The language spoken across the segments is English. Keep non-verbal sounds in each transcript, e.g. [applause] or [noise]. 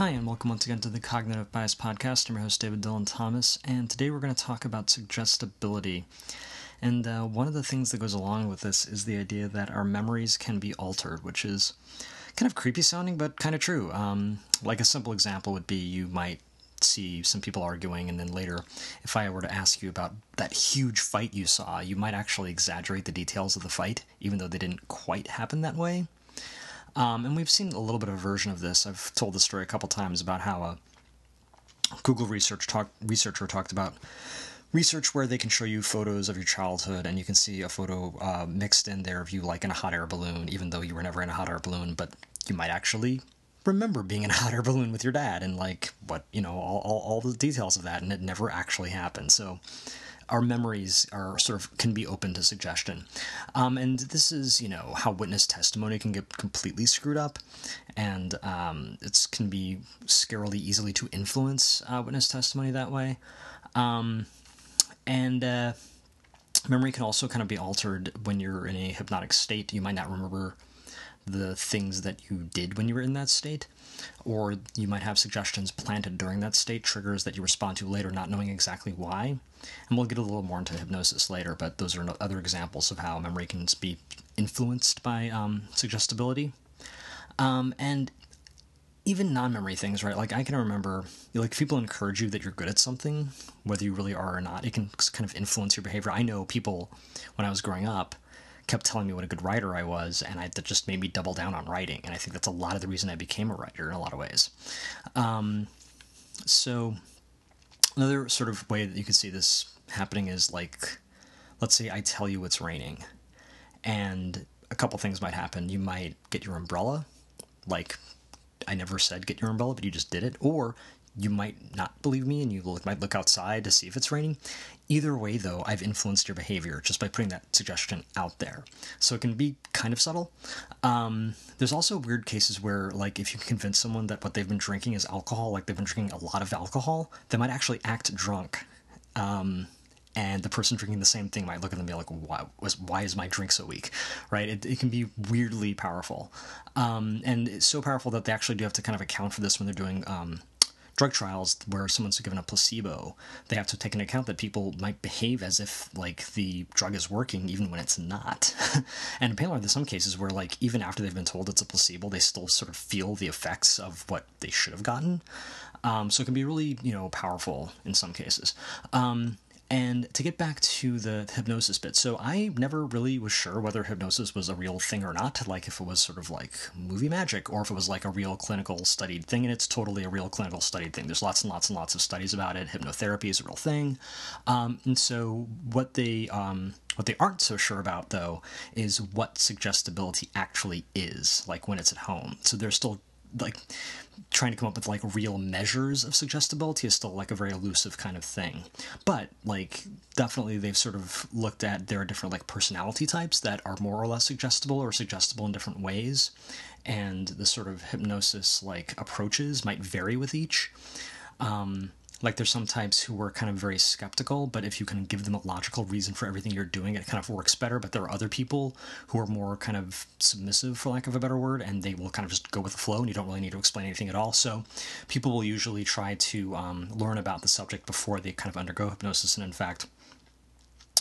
Hi, and welcome once again to the Cognitive Bias Podcast. I'm your host, David Dylan Thomas, and today we're going to talk about suggestibility. And uh, one of the things that goes along with this is the idea that our memories can be altered, which is kind of creepy sounding, but kind of true. Um, like a simple example would be you might see some people arguing, and then later, if I were to ask you about that huge fight you saw, you might actually exaggerate the details of the fight, even though they didn't quite happen that way. Um, and we've seen a little bit of a version of this. I've told the story a couple times about how a Google research talk, researcher talked about research where they can show you photos of your childhood and you can see a photo uh, mixed in there of you like in a hot air balloon, even though you were never in a hot air balloon, but you might actually remember being in a hot air balloon with your dad and like what, you know, all, all, all the details of that, and it never actually happened. So our memories are sort of can be open to suggestion. Um, and this is, you know, how witness testimony can get completely screwed up, and um, it can be scarily easily to influence uh, witness testimony that way. Um, and uh, memory can also kind of be altered when you're in a hypnotic state. You might not remember the things that you did when you were in that state, or you might have suggestions planted during that state, triggers that you respond to later, not knowing exactly why. And we'll get a little more into hypnosis later, but those are other examples of how memory can be influenced by um, suggestibility. Um, and even non-memory things, right? Like I can remember, like people encourage you that you're good at something, whether you really are or not, it can kind of influence your behavior. I know people when I was growing up kept telling me what a good writer I was, and I, that just made me double down on writing. And I think that's a lot of the reason I became a writer in a lot of ways. Um, so another sort of way that you can see this happening is like, let's say I tell you it's raining, and a couple things might happen. You might get your umbrella, like I never said get your umbrella, but you just did it, or you might not believe me and you look, might look outside to see if it's raining. Either way, though, I've influenced your behavior just by putting that suggestion out there. So it can be kind of subtle. Um, there's also weird cases where, like, if you convince someone that what they've been drinking is alcohol, like they've been drinking a lot of alcohol, they might actually act drunk. Um, and the person drinking the same thing might look at them and be like, "Why was why is my drink so weak?" Right? It, it can be weirdly powerful, um, and it's so powerful that they actually do have to kind of account for this when they're doing um, drug trials where someone's given a placebo, they have to take into account that people might behave as if like the drug is working even when it's not. [laughs] and apparently, there's some cases where like even after they've been told it's a placebo, they still sort of feel the effects of what they should have gotten. Um, so it can be really you know powerful in some cases. Um, and to get back to the hypnosis bit, so I never really was sure whether hypnosis was a real thing or not, like if it was sort of like movie magic or if it was like a real clinical studied thing, and it's totally a real clinical studied thing. There's lots and lots and lots of studies about it. Hypnotherapy is a real thing. Um, and so what they um, what they aren't so sure about though is what suggestibility actually is, like when it's at home. So they're still like trying to come up with like real measures of suggestibility is still like a very elusive kind of thing. But like definitely they've sort of looked at there are different like personality types that are more or less suggestible or suggestible in different ways. And the sort of hypnosis like approaches might vary with each. Um, like there's some types who are kind of very skeptical, but if you can give them a logical reason for everything you're doing, it kind of works better. But there are other people who are more kind of submissive, for lack of a better word, and they will kind of just go with the flow, and you don't really need to explain anything at all. So people will usually try to um, learn about the subject before they kind of undergo hypnosis, and in fact,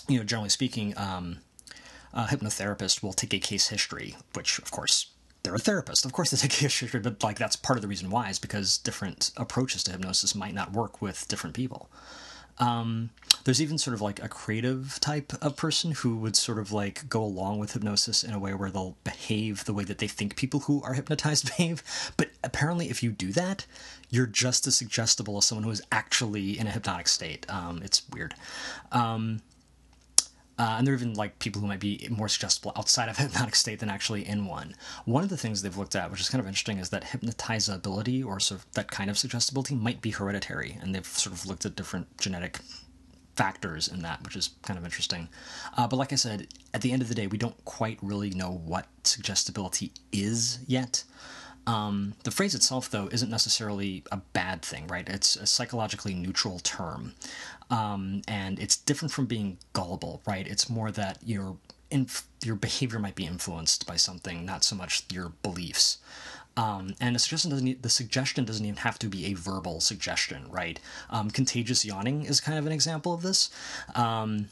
you know, generally speaking, um, a hypnotherapist will take a case history, which of course they're a therapist. Of course, they take [laughs] history, but like that's part of the reason why is because different approaches to hypnosis might not work with different people. Um, there's even sort of like a creative type of person who would sort of like go along with hypnosis in a way where they'll behave the way that they think people who are [laughs] hypnotized [laughs] behave. But apparently, if you do that, you're just as suggestible as someone who is actually in a hypnotic state. Um, it's weird. Um, uh, and there are even like people who might be more suggestible outside of a [laughs] hypnotic state than actually in one. One of the things they've looked at, which is kind of interesting, is that hypnotizability or sort of that kind of suggestibility might be hereditary, and they've sort of looked at different genetic factors in that, which is kind of interesting. Uh, but like I said, at the end of the day, we don't quite really know what suggestibility is yet. Um, the phrase itself, though, isn't necessarily a bad thing, right? It's a psychologically neutral term. Um, and it's different from being gullible, right? It's more that your inf- your behavior might be influenced by something, not so much your beliefs. Um, and the suggestion doesn't the suggestion doesn't even have to be a verbal suggestion, right? Um, contagious yawning is kind of an example of this. Um,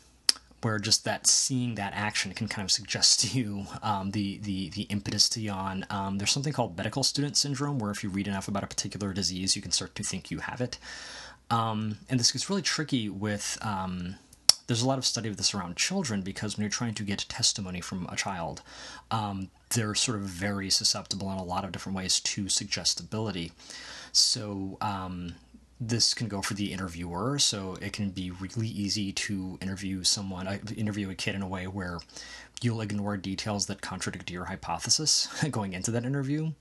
where just that seeing that action can kind of suggest [laughs] to you um, the, the the impetus to yawn. Um, there's something called medical student syndrome, where if you read enough about a particular disease, you can start to think you have it. Um, and this gets really tricky with. Um, there's a lot of study of this around children because when you're trying to get testimony from a child, um, they're sort of very susceptible in a lot of different ways to suggestibility. So um, this can go for the interviewer so it can be really easy to interview someone uh, interview a kid in a way where you'll ignore details that contradict your hypothesis [laughs] going into that interview.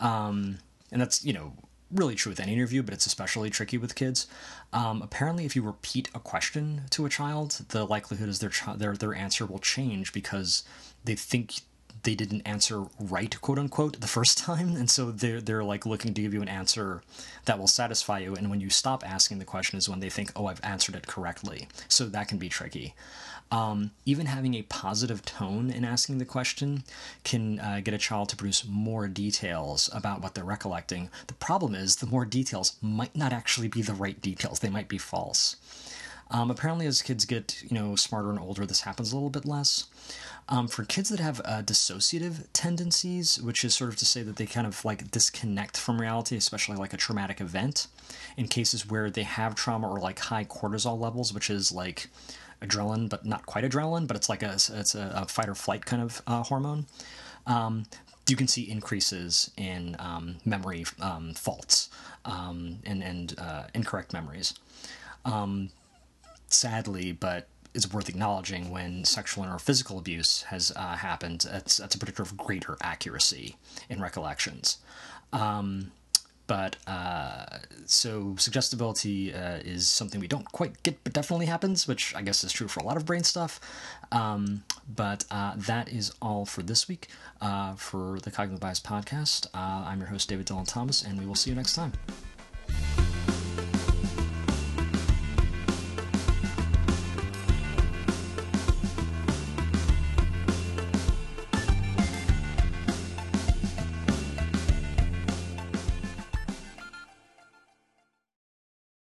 Um, and that's you know really true with any interview but it's especially tricky with kids. Um, apparently if you repeat a question to a child the likelihood is their, their their answer will change because they think they didn't answer right, quote unquote, the first time, and so they're they're like looking to give you an answer that will satisfy you. And when you stop asking the question is when they think, oh, I've answered it correctly. So that can be tricky. Um, even having a positive tone in asking the question can uh, get a child to produce more details about what they're recollecting. The problem is the more details might not actually be the right details; they might be false. Um, apparently, as kids get you know smarter and older, this happens a little bit less. Um, for kids that have uh, dissociative tendencies, which is sort of to say that they kind of like disconnect from reality, especially like a traumatic event, in cases where they have trauma or like high cortisol levels, which is like adrenaline, but not quite adrenaline, but it's like a it's a, a fight or flight kind of uh, hormone. Um, you can see increases in um, memory um, faults um, and and uh, incorrect memories. Sadly, but is worth acknowledging when sexual or physical abuse has uh, happened. That's, that's a predictor of greater accuracy in recollections. Um, but uh, so suggestibility uh, is something we don't quite get, but definitely happens, which I guess is true for a lot of brain stuff. Um, but uh, that is all for this week uh, for the Cognitive Bias podcast. Uh, I'm your host, David Dylan Thomas, and we will see you next time.